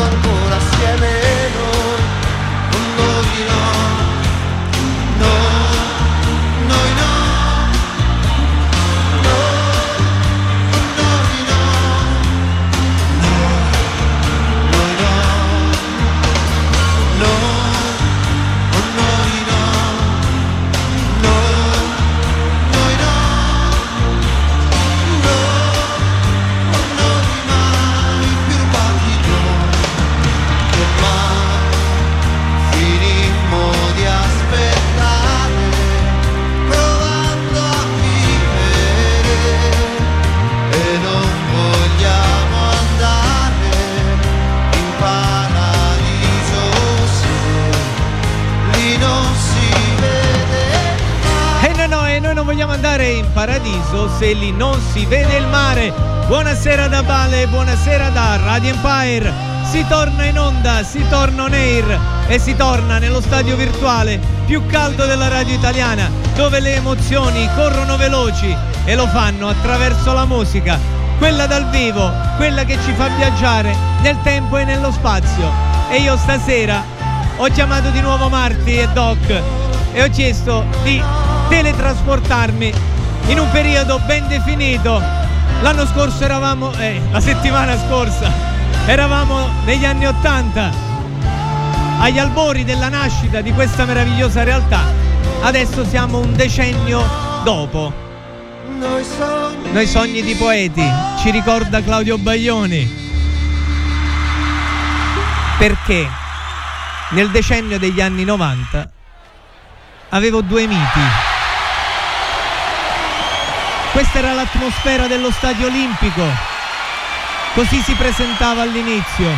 ancora se lì non si vede il mare. Buonasera da Bale, buonasera da Radio Empire. Si torna in onda, si torna on air e si torna nello stadio virtuale più caldo della radio italiana, dove le emozioni corrono veloci e lo fanno attraverso la musica, quella dal vivo, quella che ci fa viaggiare nel tempo e nello spazio. E io stasera ho chiamato di nuovo Marti e Doc e ho chiesto di teletrasportarmi in un periodo ben definito. L'anno scorso eravamo, eh, la settimana scorsa, eravamo negli anni Ottanta, agli albori della nascita di questa meravigliosa realtà. Adesso siamo un decennio dopo. noi sogni. Di poeti, ci ricorda Claudio Baglioni. Perché nel decennio degli anni 90 avevo due miti. Questa era l'atmosfera dello stadio olimpico. Così si presentava all'inizio.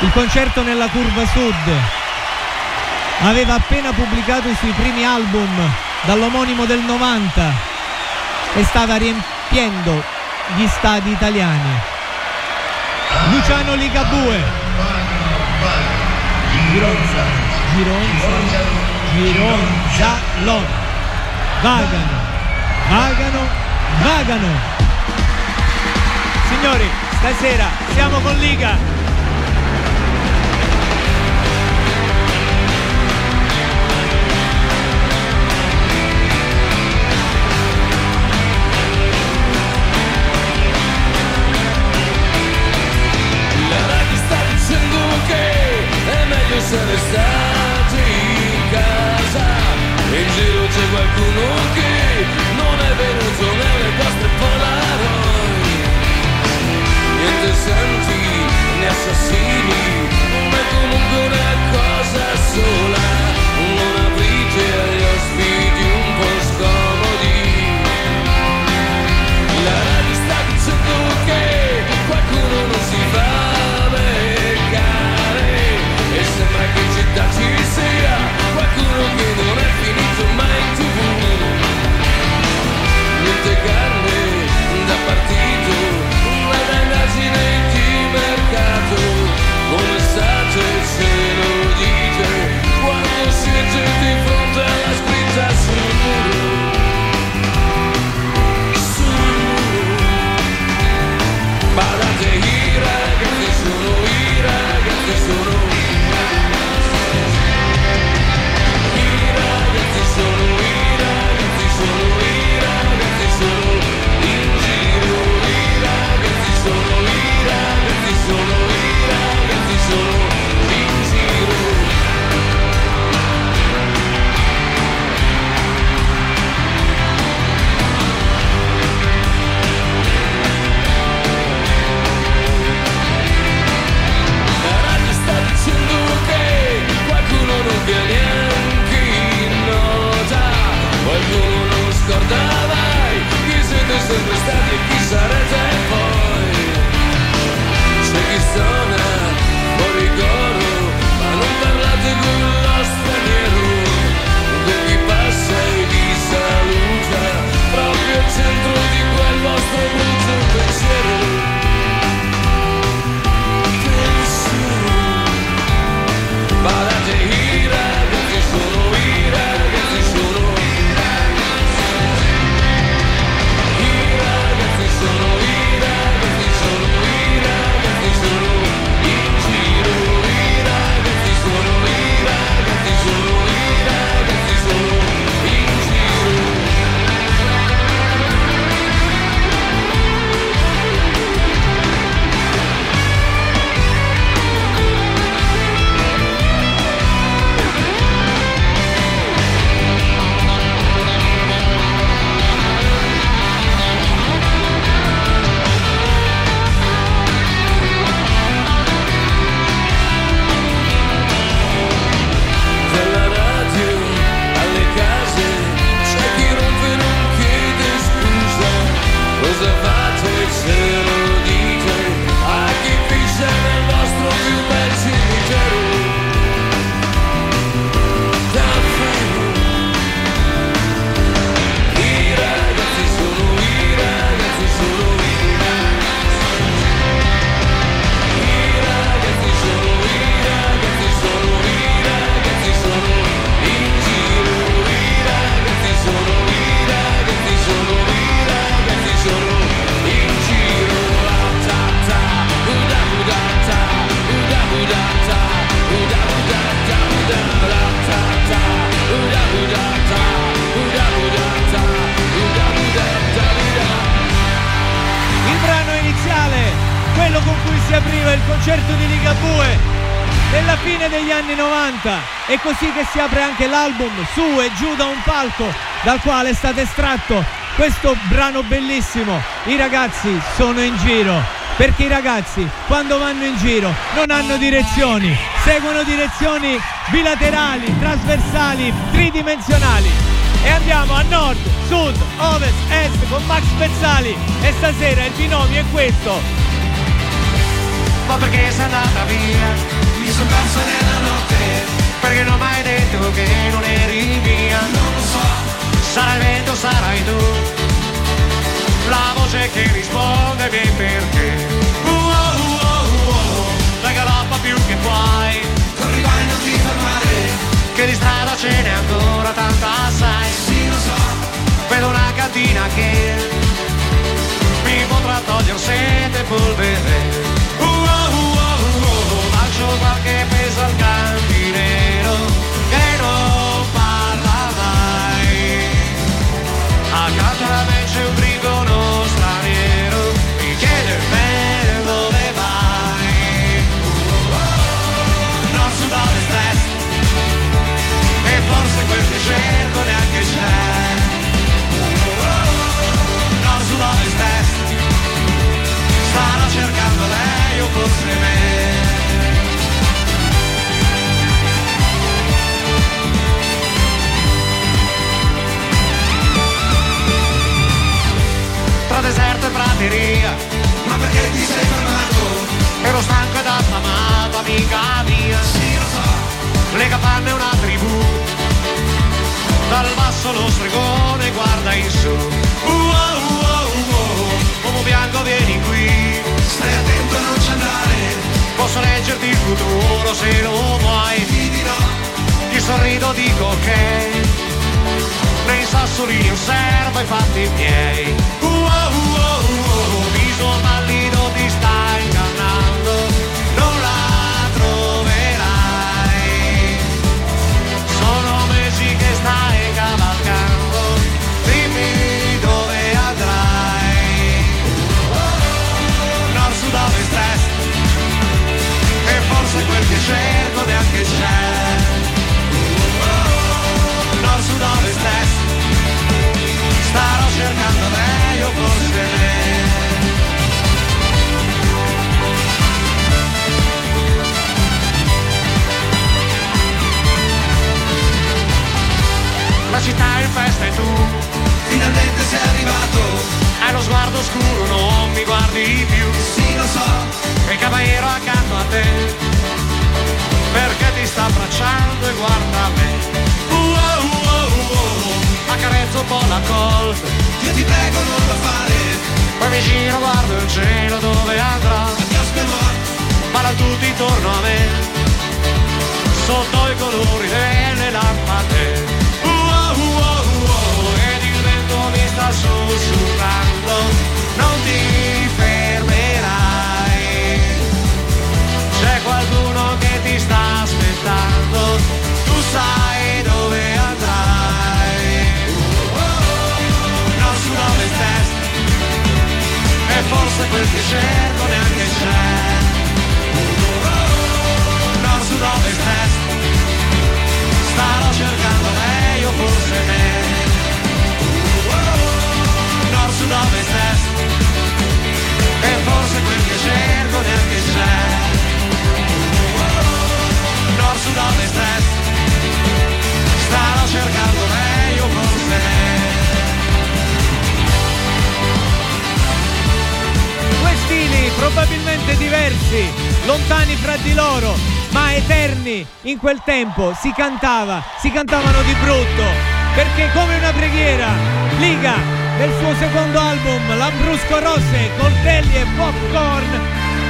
Il concerto nella curva sud. Aveva appena pubblicato i suoi primi album dall'omonimo del 90 e stava riempiendo gli stadi italiani. Luciano Ligabue. Gironza, Gironza, Gironzalo. Vagano, vagano, vagano. Signori, stasera siamo con Liga. Essere stati in casa in giro c'è qualcuno che non è venuto nelle vostre polaroid. Niente santi né assassini ma comunque una cosa sola niente È così che si apre anche l'album Su e giù da un palco dal quale è stato estratto questo brano bellissimo. I ragazzi sono in giro perché i ragazzi quando vanno in giro non hanno direzioni, seguono direzioni bilaterali, trasversali, tridimensionali. E andiamo a nord, sud, ovest, est con Max Pezzali e stasera il binomio è questo. Ma perché sei andata via? Mi sono perso nella notte bien perché. Uh, oh, uh, uh, La galoppa più che puoi. Corri vai non ti fermare. Che di strada ce n'è ancora tanta sai. Sì lo so. Vedo una cantina che mi potrà togliere sete e polvere me Tra deserto e prateria. Ma perché ti sei fermato? Ero stanco ed affamato, amica mia. Sì, lo so. Le capanne una tribù. Dal basso lo stregone guarda in su. Uh, uh, bianco vieni qui. Stai attento a non ci andare. Posso leggerti il futuro se lo vuoi. Ti dirò. Ti sorrido dico ok. Nei sassolini osservo i fatti miei. Uh, uh, probabilmente diversi, lontani fra di loro, ma eterni in quel tempo. Si cantava, si cantavano di brutto, perché come una preghiera, Liga del suo secondo album, Lambrusco Rosse, coltelli e popcorn,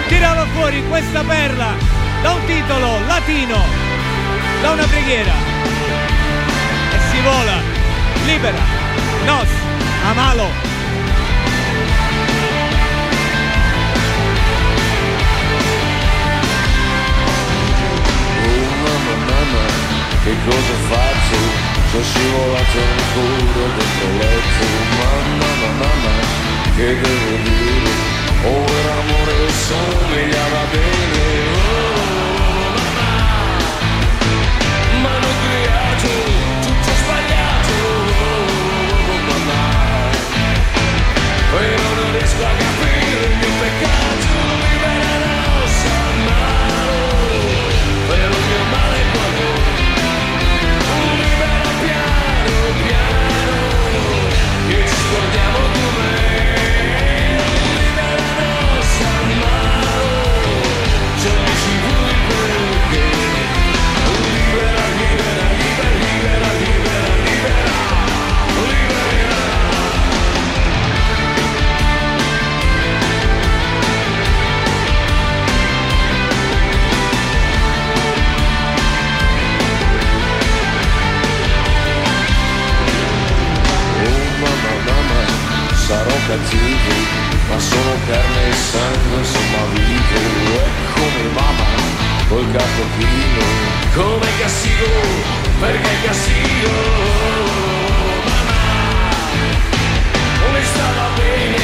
tirava fuori questa perla da un titolo latino, da una preghiera. E si vola, libera, nos, amalo. Che cosa faccio se scivolato ancora dentro il letto? Mamma, mamma, mamma, che devo dire? Oh, per amore somigliava bene oh, mamma, ma non creato, tutto sbagliato oh, mamma, e non riesco a capire il mio peccato sono carne e sangue, insomma vivo, è come mamma, col capo chino, come castigo, perché castigo, mamma, come stava bene,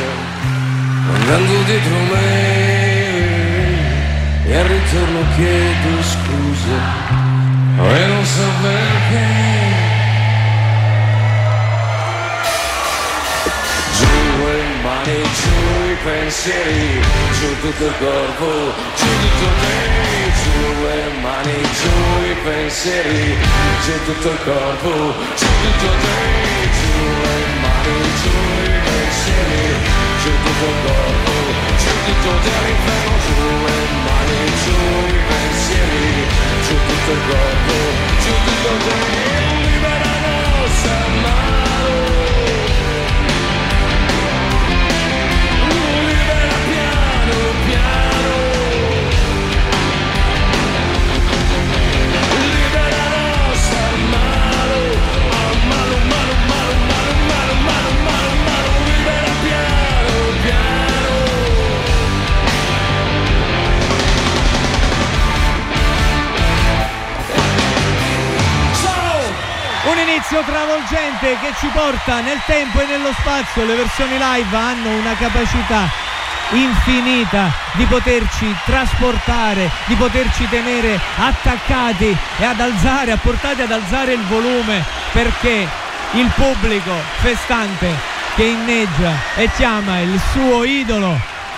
andando dietro me e al ritorno chiedo scusa e non so perché. Giù le mani, giù i pensieri, giù tutto il corpo, giù tutto te, giù le mani, giù i pensieri, giù tutto il corpo, giù tutto te, giù le mani, giù i pensieri, giù tutto il corpo, giù tutto te all'inferno, giù le mani, giù i pensieri, giù tutto il corpo, giù tutto te, libera Un inizio travolgente che ci porta nel tempo e nello spazio. Le versioni live hanno una capacità infinita di poterci trasportare, di poterci tenere attaccati e ad alzare, a portati ad alzare il volume perché il pubblico festante che inneggia e chiama il suo idolo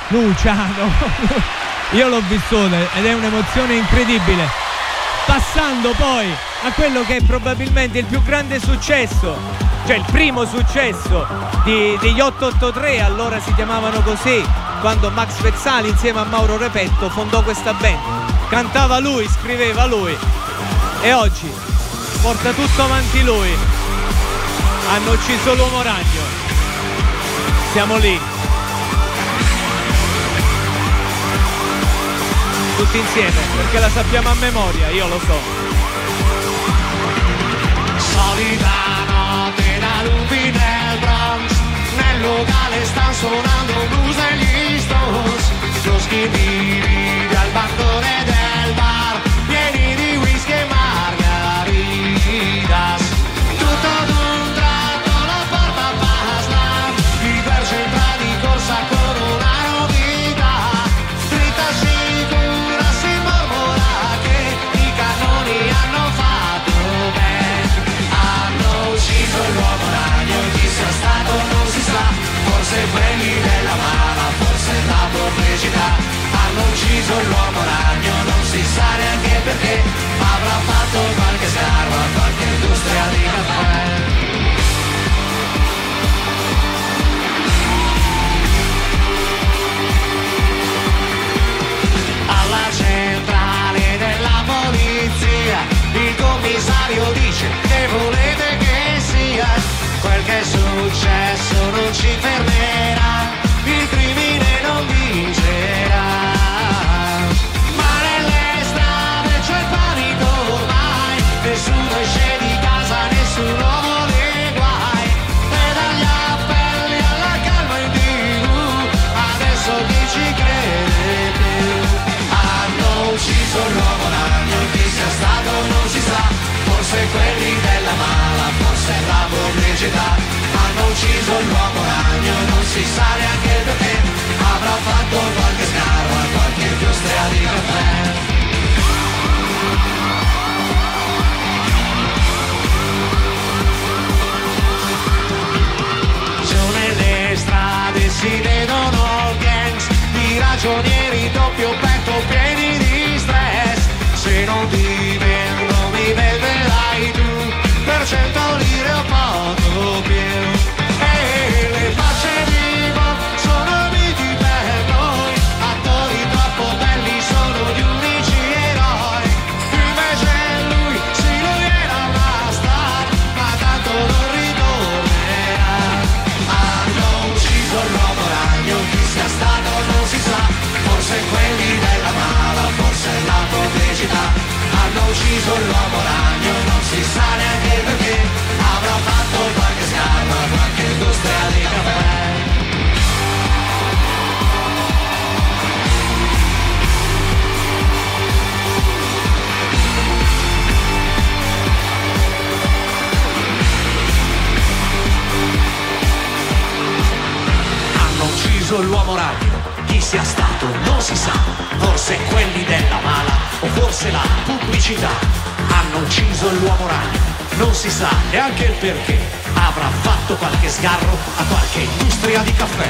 Luciano. Io l'ho vissuto ed è un'emozione incredibile passando poi a quello che è probabilmente il più grande successo, cioè il primo successo di- degli 883, allora si chiamavano così, quando Max Pezzali insieme a Mauro Repetto fondò questa band. Cantava lui, scriveva lui e oggi porta tutto avanti lui. Hanno ucciso l'uomo ragno. Siamo lì. Tutti insieme, perché la sappiamo a memoria, io lo so. Solita notte da lupi nel Bronx Nel locale stanno suonando blues e gli Stones Chioschi vivi al bancone ucciso l'uomo ragno, non si sa neanche perché, avrà fatto qualche scarpa, qualche industria di caffè. Alla centrale della polizia, il commissario dice che volete che sia, quel che è successo non ci fermerà, il crimine non vincerà. Pubblicità. Hanno ucciso l'uomo ragno, non si sa neanche perché, avrà fatto qualche sgarro a qualche industria di caffè. Giù nelle strade si vedono gangs di ragionieri doppio petto pieni di stress. Se non ti vendo mi venderai tu per cento lire o poco ucciso l'uomo ragno, non si sa neanche perché, avrà fatto qualche scarpa, qualche industria di caffè. Hanno ucciso l'uomo ragno, sia stato non si sa, forse quelli della mala o forse la pubblicità. Hanno ucciso l'uomo ragno, non si sa neanche il perché, avrà fatto qualche sgarro a qualche industria di caffè.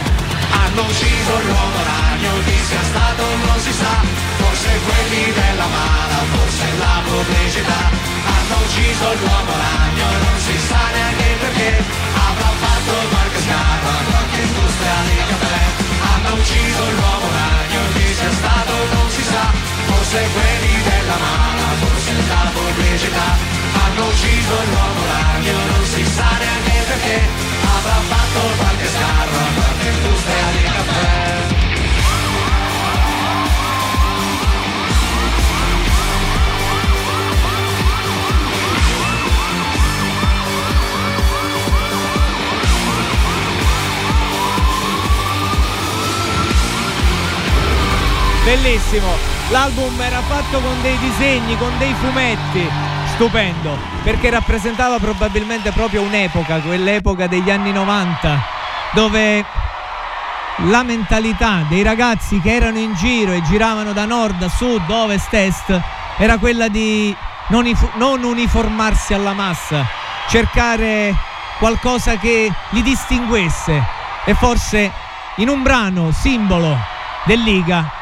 Hanno ucciso l'uomo ragno, chi sia stato non si sa, forse quelli della mala, forse la pubblicità. Hanno ucciso l'uomo ragno, non si sa neanche il perché, avrà fatto qualche sgarro a qualche industria di caffè. Ucciso l'uomo ragno, chi sia stato non si sa, forse quelli della mala, forse la pubblicità. Hanno ucciso l'uomo ragno, non si sa neanche perché, avrà fatto qualche sgarro a qualche industria di caffè. Bellissimo. L'album era fatto con dei disegni, con dei fumetti. Stupendo, perché rappresentava probabilmente proprio un'epoca, quell'epoca degli anni 90, dove la mentalità dei ragazzi che erano in giro e giravano da nord a sud, ovest, est, era quella di non, non uniformarsi alla massa, cercare qualcosa che li distinguesse e forse in un brano simbolo dell'Iga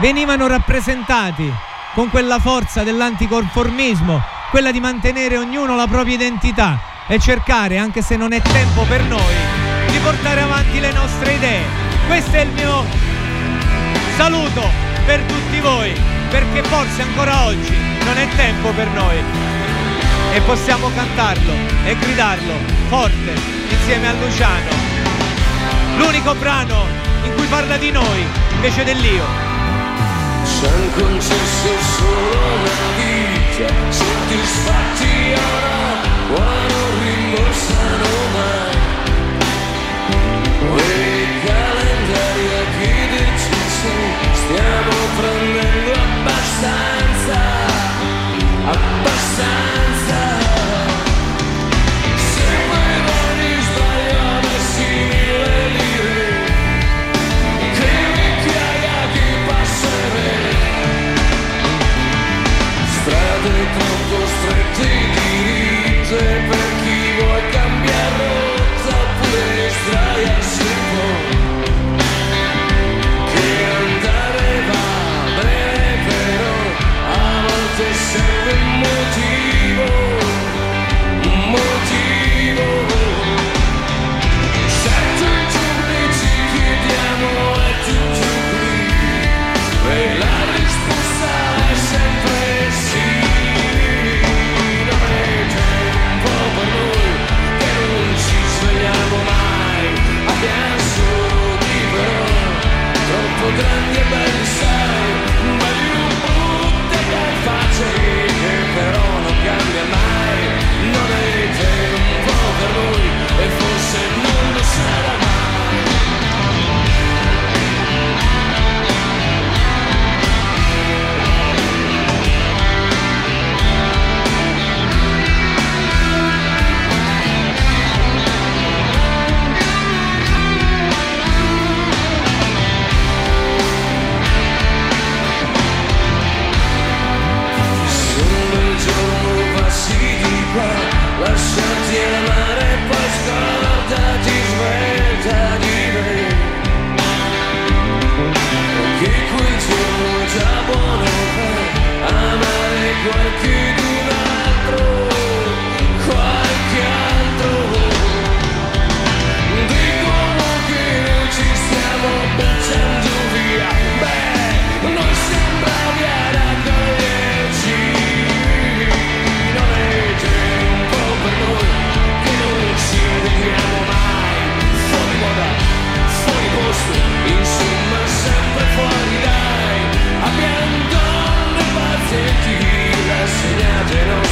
venivano rappresentati con quella forza dell'anticonformismo, quella di mantenere ognuno la propria identità e cercare, anche se non è tempo per noi, di portare avanti le nostre idee. Questo è il mio saluto per tutti voi, perché forse ancora oggi non è tempo per noi e possiamo cantarlo e gridarlo forte insieme a Luciano. L'unico brano in cui parla di noi invece dell'io. Han concesso solo una vita, soddisfatti ora non rimborsano mai. Quei calendari a chi deciso, stiamo prendendo abbastanza, abbastanza. what you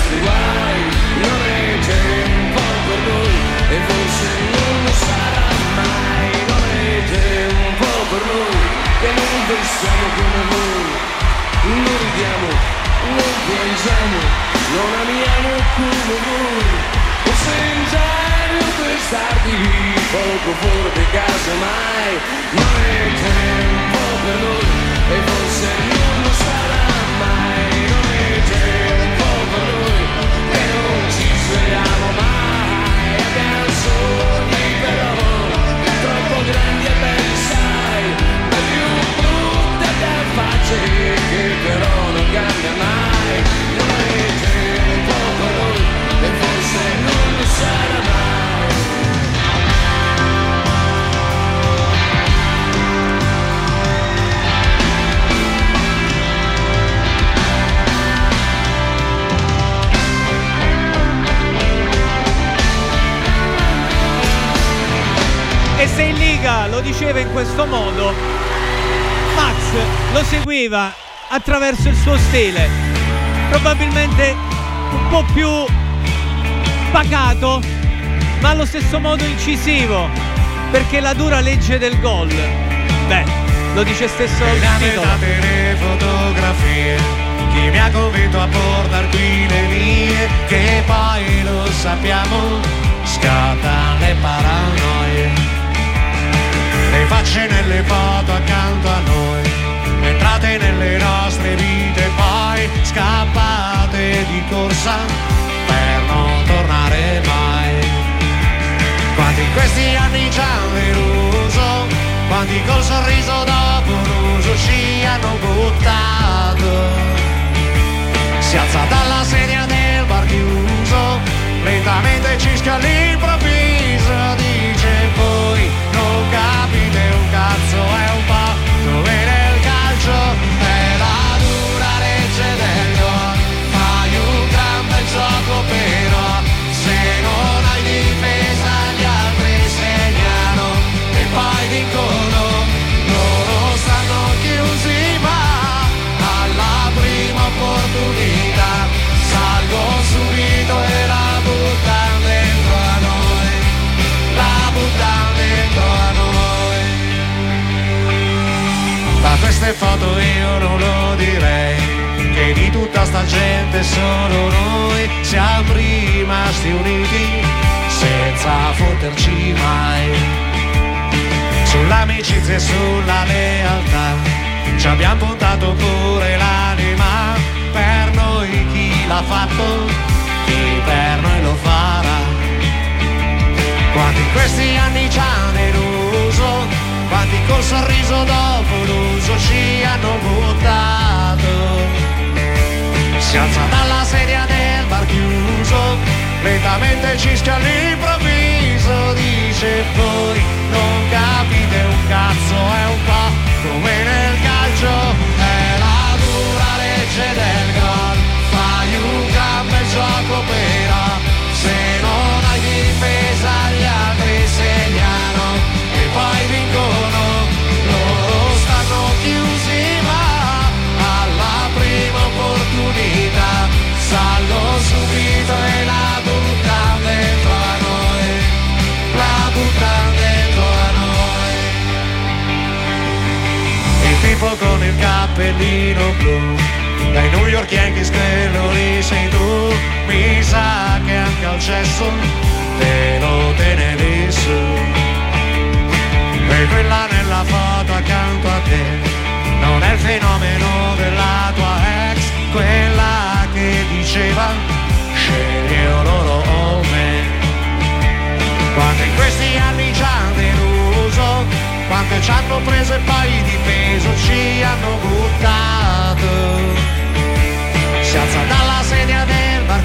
nostri guai non regge un po' per noi e forse non lo sarà mai. Non regge un po' per noi che non pensiamo come voi. Non ridiamo non piangiamo non amiamo come voi. O sengiamo per starti poco fuori di casa mai. Non regge un po' per noi e forse non lo sarà mai e se Liga lo diceva in questo modo, lo seguiva attraverso il suo stile, probabilmente un po' più pacato, ma allo stesso modo incisivo, perché la dura legge del gol, beh, lo dice stesso il titolo. Chi mi ha convinto a portar qui le mie Che poi lo sappiamo Scattano le paranoie. Le facce nelle foto accanto a noi Entrate nelle nostre vite Poi scappate di corsa Per non tornare mai quanti in questi anni ci hanno deluso, quanti col sorriso dopo l'uso ci hanno buttato. Si alza dalla sedia del bar chiuso, lentamente cischia all'improvviso, dice queste foto io non lo direi Che di tutta sta gente solo noi Siamo rimasti uniti Senza fotterci mai. Sull'amicizia e sulla lealtà Ci abbiamo puntato pure l'anima Per noi chi l'ha fatto Chi per noi lo farà. Quanti questi anni ci hanno deluso, quanti col sorriso dopo l'uso ci hanno buttato. Si alza dalla sedia del bar chiuso, lentamente cischia all'improvviso, dice voi non capite un cazzo, è un po' come nel calcio, è la dura legge del tipo con il cappellino blu. Dai New York Yankees quello lì sei tu Mi sa che anche al cesso te lo tenevi su. E quella nella foto accanto a te Non è il fenomeno della tua ex Quella che diceva Scegli loro o me quante in questi anni ci quante ci hanno preso e poi di peso ci hanno buttato. Si alza dalla sedia del bar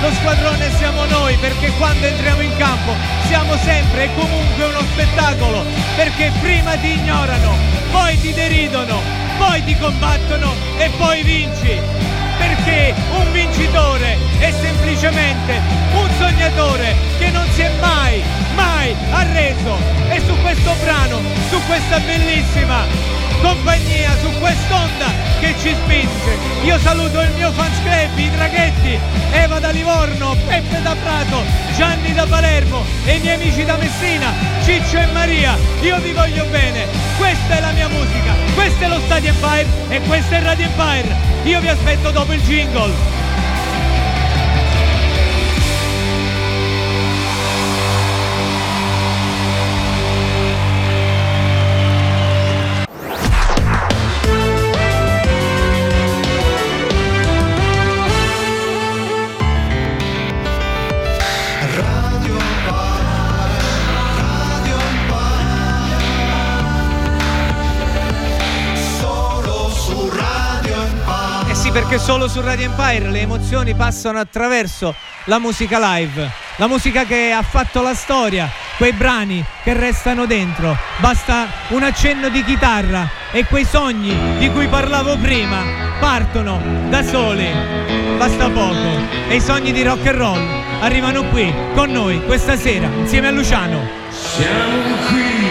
lo squadrone siamo noi perché quando entriamo in campo siamo sempre e comunque uno spettacolo perché prima ti ignorano, poi ti deridono, poi ti combattono e poi vinci. Perché un vincitore è semplicemente un sognatore che non si è mai, mai arreso. E su questo brano, su questa bellissima compagnia su quest'onda che ci spinge. Io saluto il mio fans club, i Draghetti, Eva da Livorno, Peppe da Prato, Gianni da Palermo e i miei amici da Messina, Ciccio e Maria. Io vi voglio bene, questa è la mia musica, questo è lo Stadio Empire e questo è Radio Empire. Io vi aspetto dopo il jingle. Perché solo su Radio Empire le emozioni passano attraverso la musica live, la musica che ha fatto la storia, quei brani che restano dentro. Basta un accenno di chitarra e quei sogni di cui parlavo prima partono da soli. Basta poco e i sogni di rock and roll arrivano qui con noi questa sera insieme a Luciano. Siamo qui,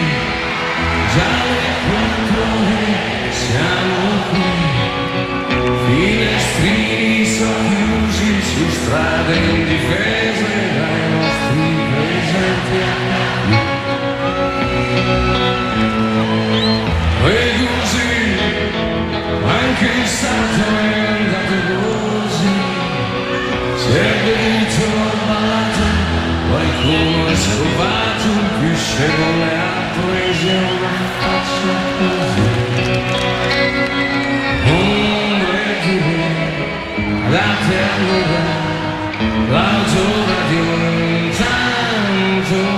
già strade indifese dai nostri presenti. E così anche il santo è andato così. Si è bevuto ballato Qualcuno è scovato Più scemo le ha prese una faccia così. Date allora l'autora di un tanto Ritmo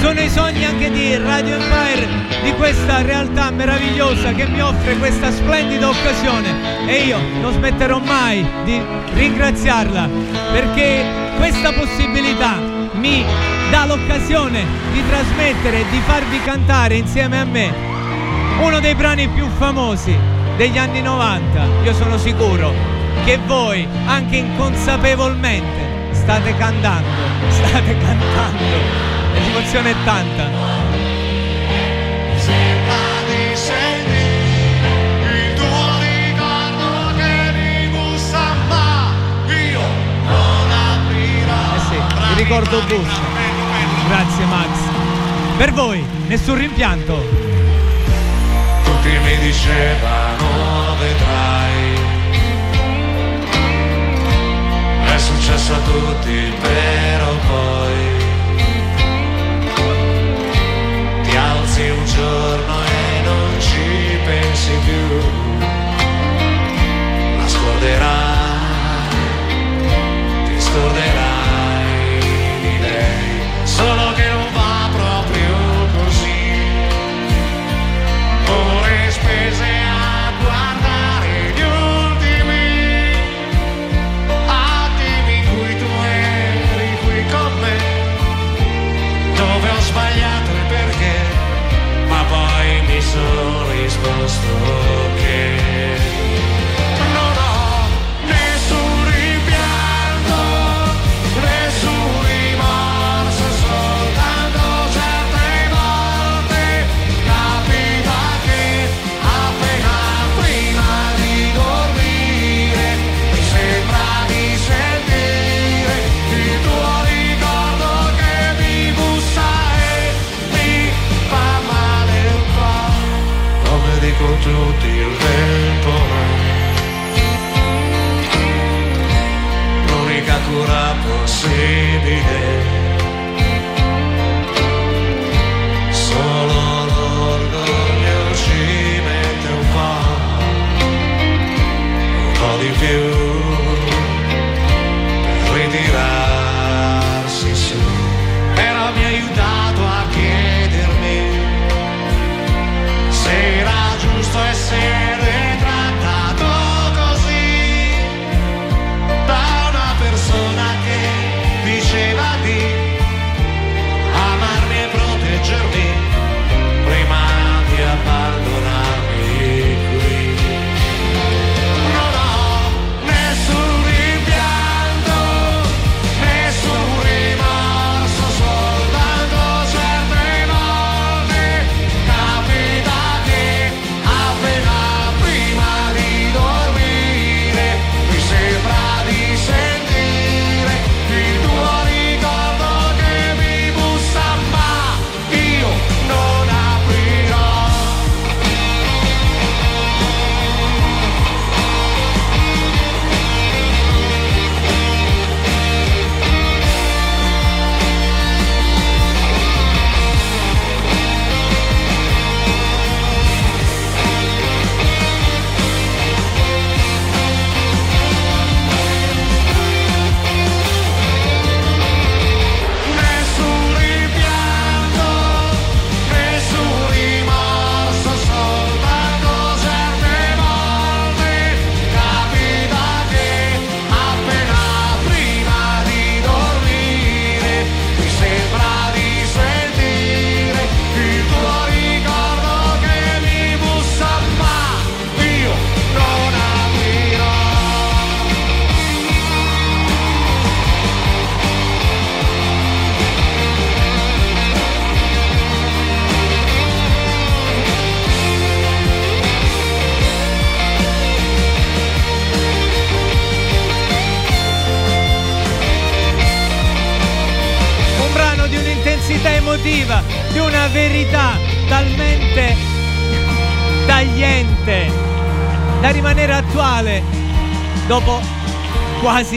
sono i sogni anche di Radio Empire, di questa realtà meravigliosa che mi offre questa splendida occasione e io non smetterò mai di ringraziarla perché questa possibilità mi dà l'occasione di trasmettere e di farvi cantare insieme a me uno dei brani più famosi degli anni 90. Io sono sicuro che voi, anche inconsapevolmente, state cantando, state cantando. L'emozione è tanta. Eh sì, il ricordo bussa. Grazie Max. Per voi, nessun rimpianto. Tutti mi dicevano vedrai è successo a tutti, però poi giorno e non ci pensi più, la scorderai, ti scorderai di lei, solo che non va proprio così. Ore spese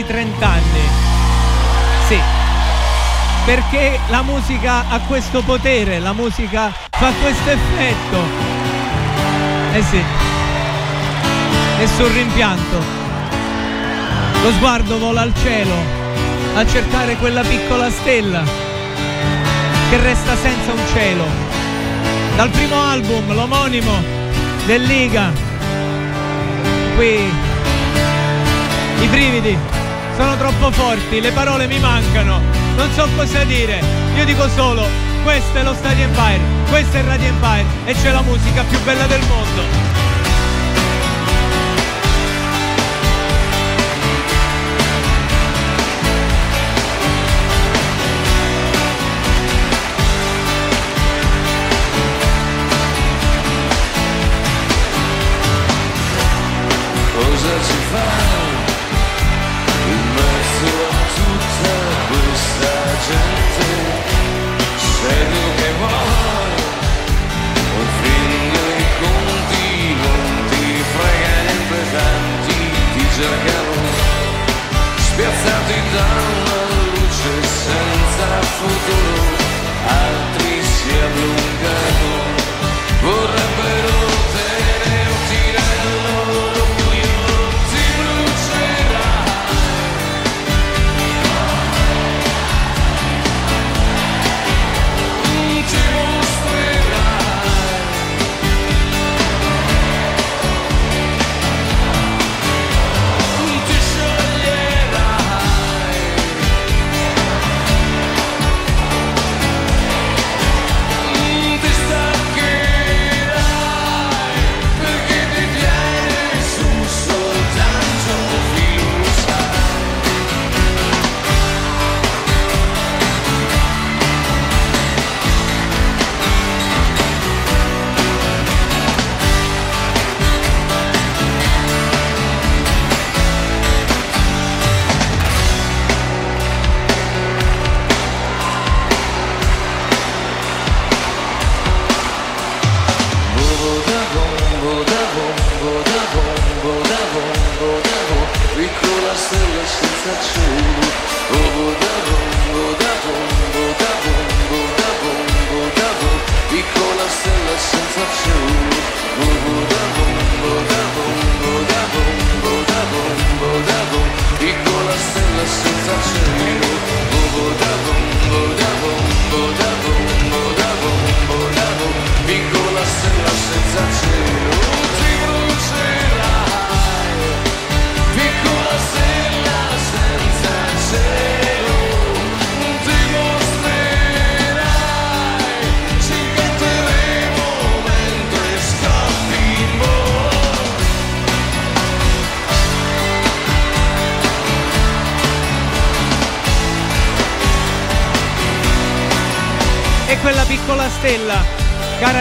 quasi 30 anni. Sì, perché la musica ha questo potere, la musica fa questo effetto. Eh sì, nessun rimpianto. Lo sguardo vola al cielo a cercare quella piccola stella che resta senza un cielo. Dal primo album, l'omonimo del Liga. Qui i brividi sono troppo forti, le parole mi mancano, non so cosa dire. Io dico solo, questo è lo Stadio Empire, questo è Radio Empire e c'è la musica più bella del mondo. Cosa ci fa cercano, spiazzati dalla luce senza futuro, altri si allungano, vorrei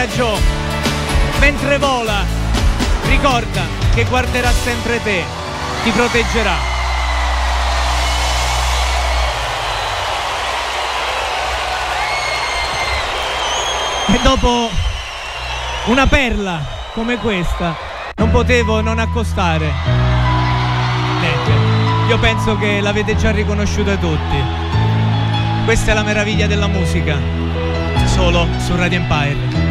Gio, mentre vola, ricorda che guarderà sempre te, ti proteggerà. E dopo una perla come questa, non potevo non accostare. Niente, io penso che l'avete già riconosciuta tutti. Questa è la meraviglia della musica, solo su Radio Empire.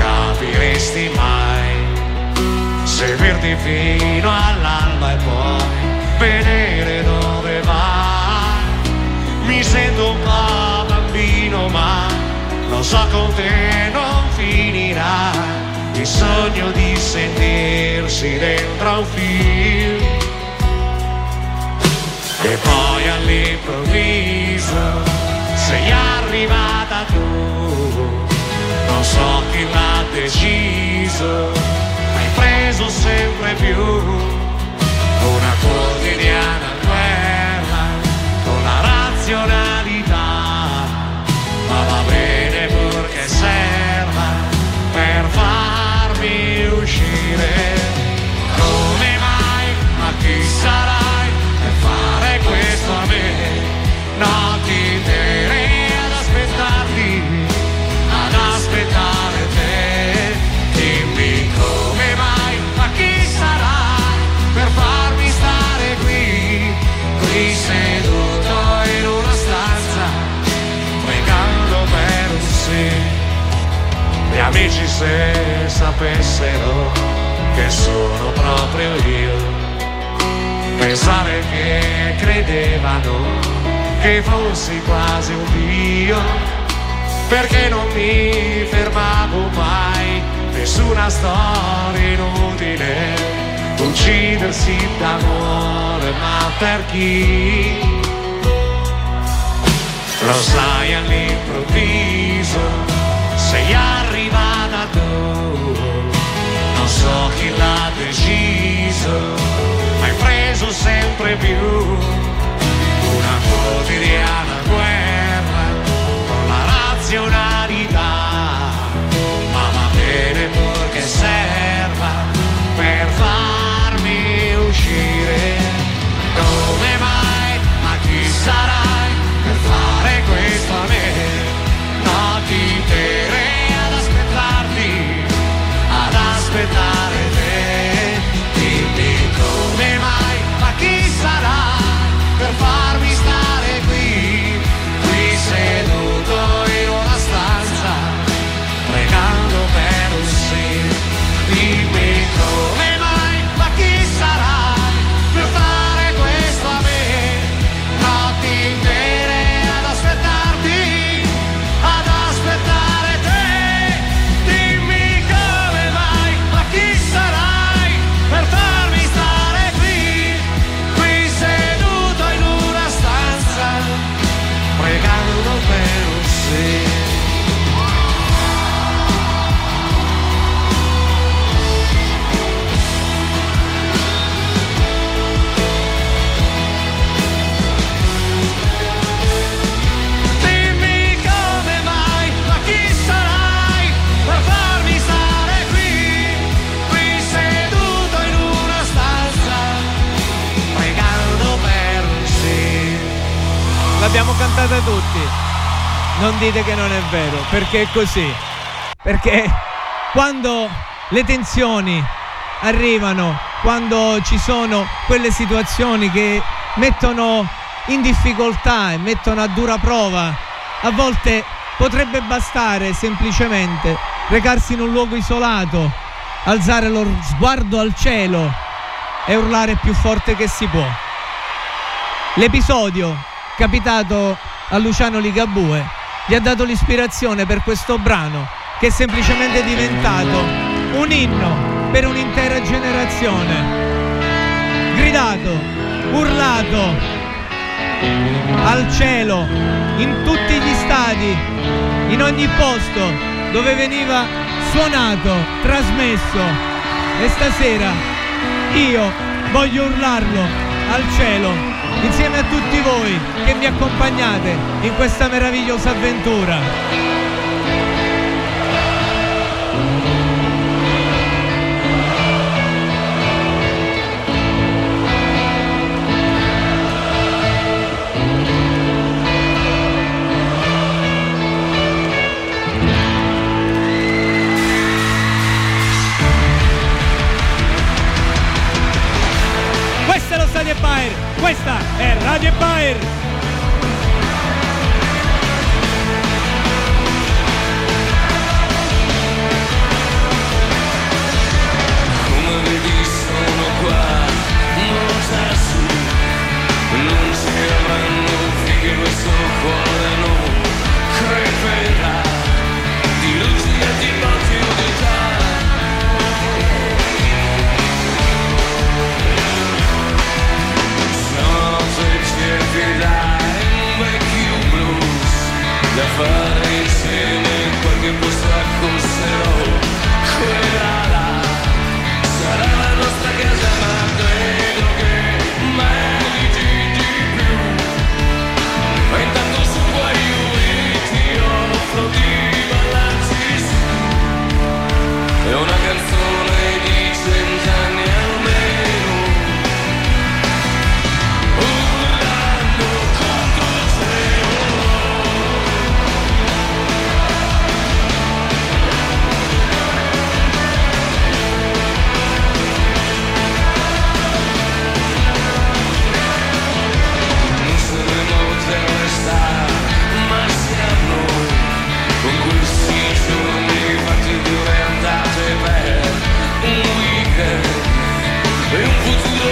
capiresti mai. Seguirti fino all'alba e poi vedere dove vai. Mi sento un po' bambino, ma lo so con te non finirà. Il sogno di sentirsi dentro un film. E poi all'improvviso sei arrivata tu, non so chi l'ha deciso, ma hai preso sempre più. Una quotidiana guerra con la razionalità, amici se sapessero che sono proprio io, pensare che credevano che fossi quasi un dio, perché non mi fermavo mai, nessuna storia inutile, uccidersi d'amore, ma per chi? Lo sai all'improvviso, sei arrivata tu, non so chi l'ha deciso, ma hai preso sempre più una quotidiana guerra con la razionalità, ma va bene purché serva per farmi uscire. Come mai? Ma chi sarai per fare questo a me? Notti intere ad aspettare te. Dimmi come mai? Ma chi sarai per farmi Non dite che non è vero, perché è così. Perché quando le tensioni arrivano, quando ci sono quelle situazioni che mettono in difficoltà e mettono a dura prova, a volte potrebbe bastare semplicemente recarsi in un luogo isolato, alzare lo sguardo al cielo e urlare più forte che si può. L'episodio capitato a Luciano Ligabue gli ha dato l'ispirazione per questo brano che è semplicemente diventato un inno per un'intera generazione. Gridato, urlato al cielo, in tutti gli stadi, in ogni posto dove veniva suonato, trasmesso. E stasera io voglio urlarlo al cielo insieme a tutti voi che mi accompagnate in questa meravigliosa avventura. Stadio Empire, questa è Radio Empire. Da fare insieme in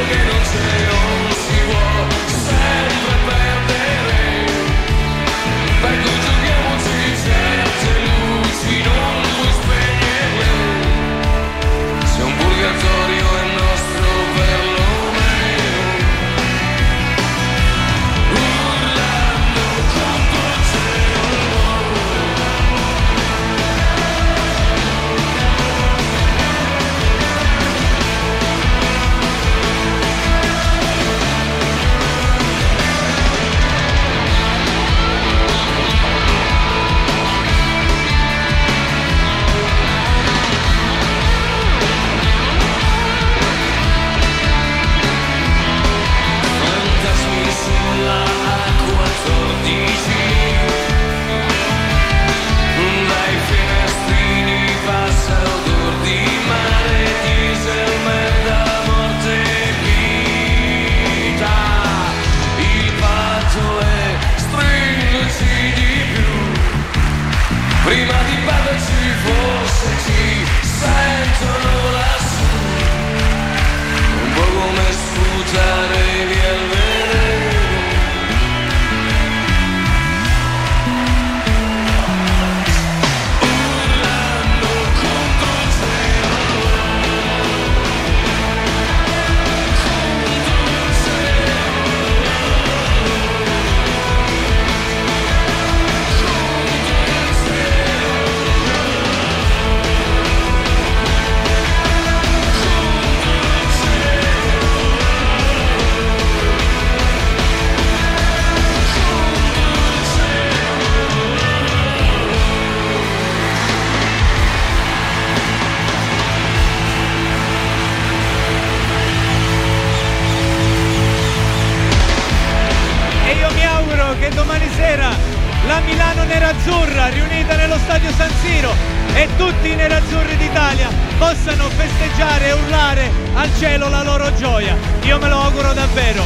que no sea e tutti i nerazzurri d'Italia possano festeggiare e urlare al cielo la loro gioia. Io me lo auguro davvero,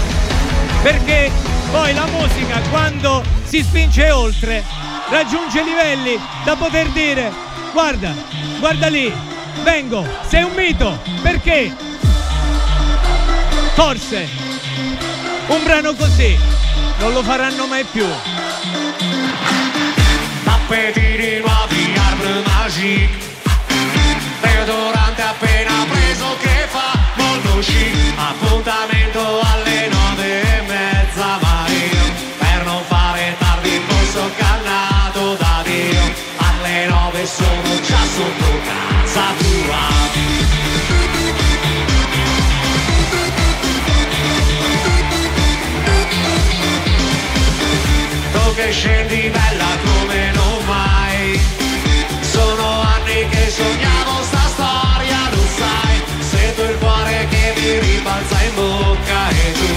perché poi la musica quando si spinge oltre raggiunge livelli da poter dire guarda, guarda lì, vengo, sei un mito, perché? Forse un brano così non lo faranno mai più. Tappetini nuovi, arbre magique Deodorante appena preso che fa molto chic Appuntamento alle nove e mezza ma io Per non fare tardi posso cannato da Dio Alle nove sono già sotto casa tua. Tu che scendi bella come sognavo sta storia, lo sai Sento il cuore che mi ribalza in bocca e tu.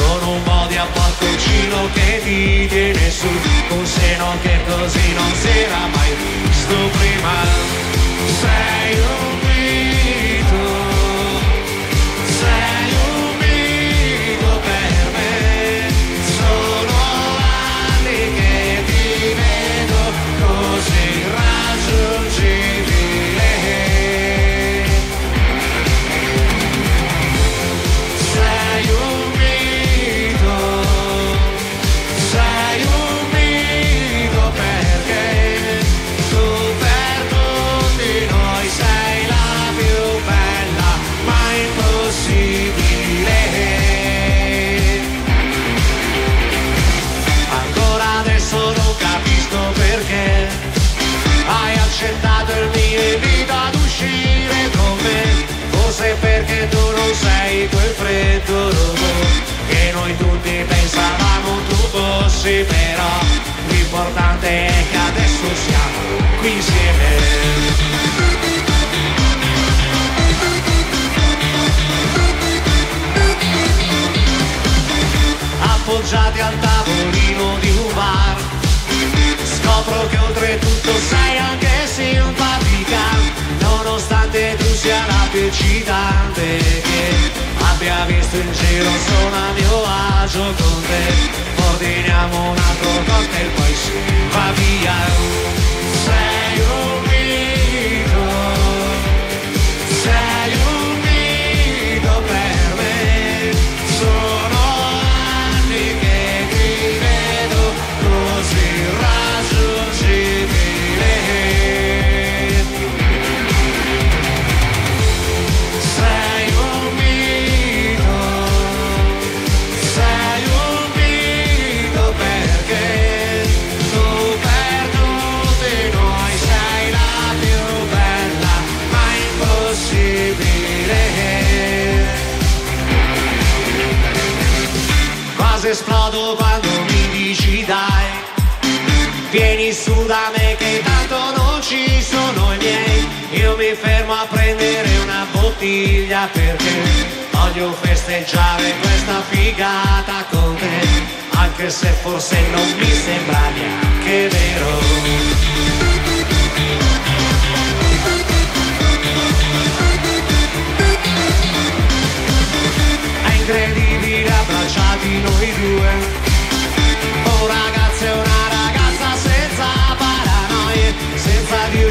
Con un po' di abbottoncino che ti tiene su Un seno che così non si era mai visto prima. Sei un eccitante che abbia visto in giro sono a mio agio con te. Ordiniamo un altro cocktail, poi si va via. Su da me che tanto non ci sono i miei. Io mi fermo a prendere una bottiglia perché Voglio festeggiare questa figata con te. Anche se forse non mi sembra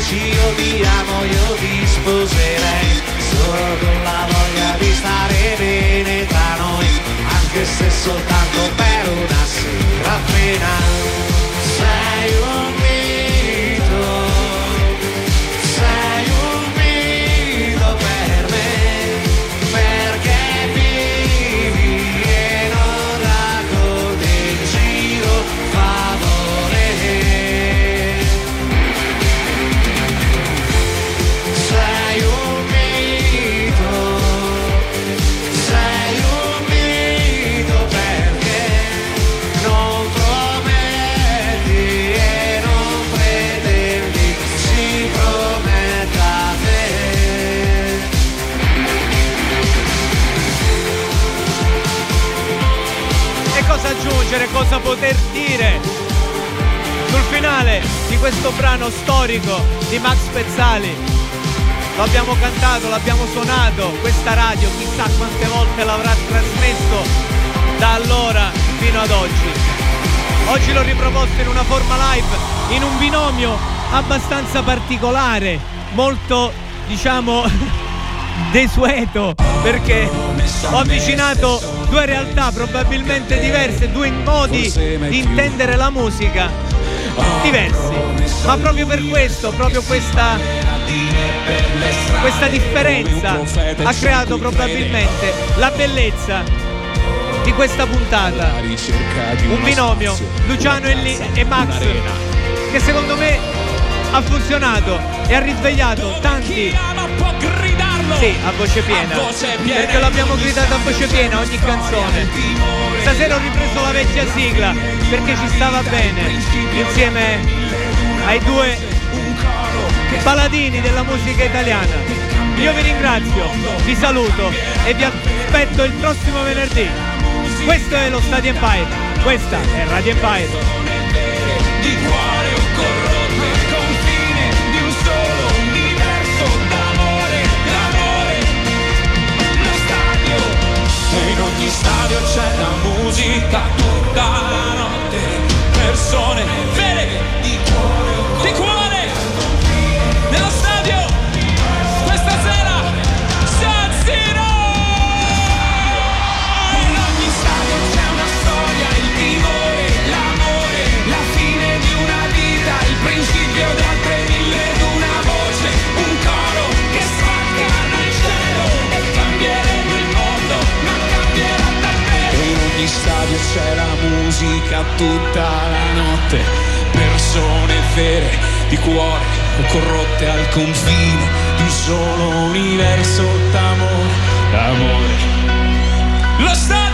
Senza dirci io ti amo, io ti sposerei. Solo con la voglia di stare bene tra noi Anche se soltanto per una sera appena E cosa poter dire? di questo brano storico di Max Pezzali. Lo abbiamo cantato, l'abbiamo suonato, questa radio chissà quante volte l'avrà trasmesso da allora fino ad oggi. Oggi l'ho riproposto in una forma live, in un binomio abbastanza particolare, molto diciamo desueto, perché ho avvicinato due realtà probabilmente diverse, due modi di intendere la musica diversi. Ma proprio per questo, proprio questa, questa differenza ha creato probabilmente la bellezza di questa puntata. Un binomio, Luciano e, e Max, che secondo me ha funzionato e ha risvegliato tanti sì, a voce piena. A voce piena perché l'abbiamo gridato a voce piena ogni canzone. Stasera ho ripreso la vecchia sigla perché ci stava bene insieme ai due paladini della musica italiana. Io vi ringrazio, vi saluto e vi aspetto il prossimo venerdì. Questo è lo Stadio Empire, questa è Radio Empire. Stadio c'è la musica tutta la notte. Persone vere di cuore, di cuore stadio c'è la musica tutta la notte. Persone vere di cuore corrotte al confine di un solo universo d'amore. D'amore. Lo stadio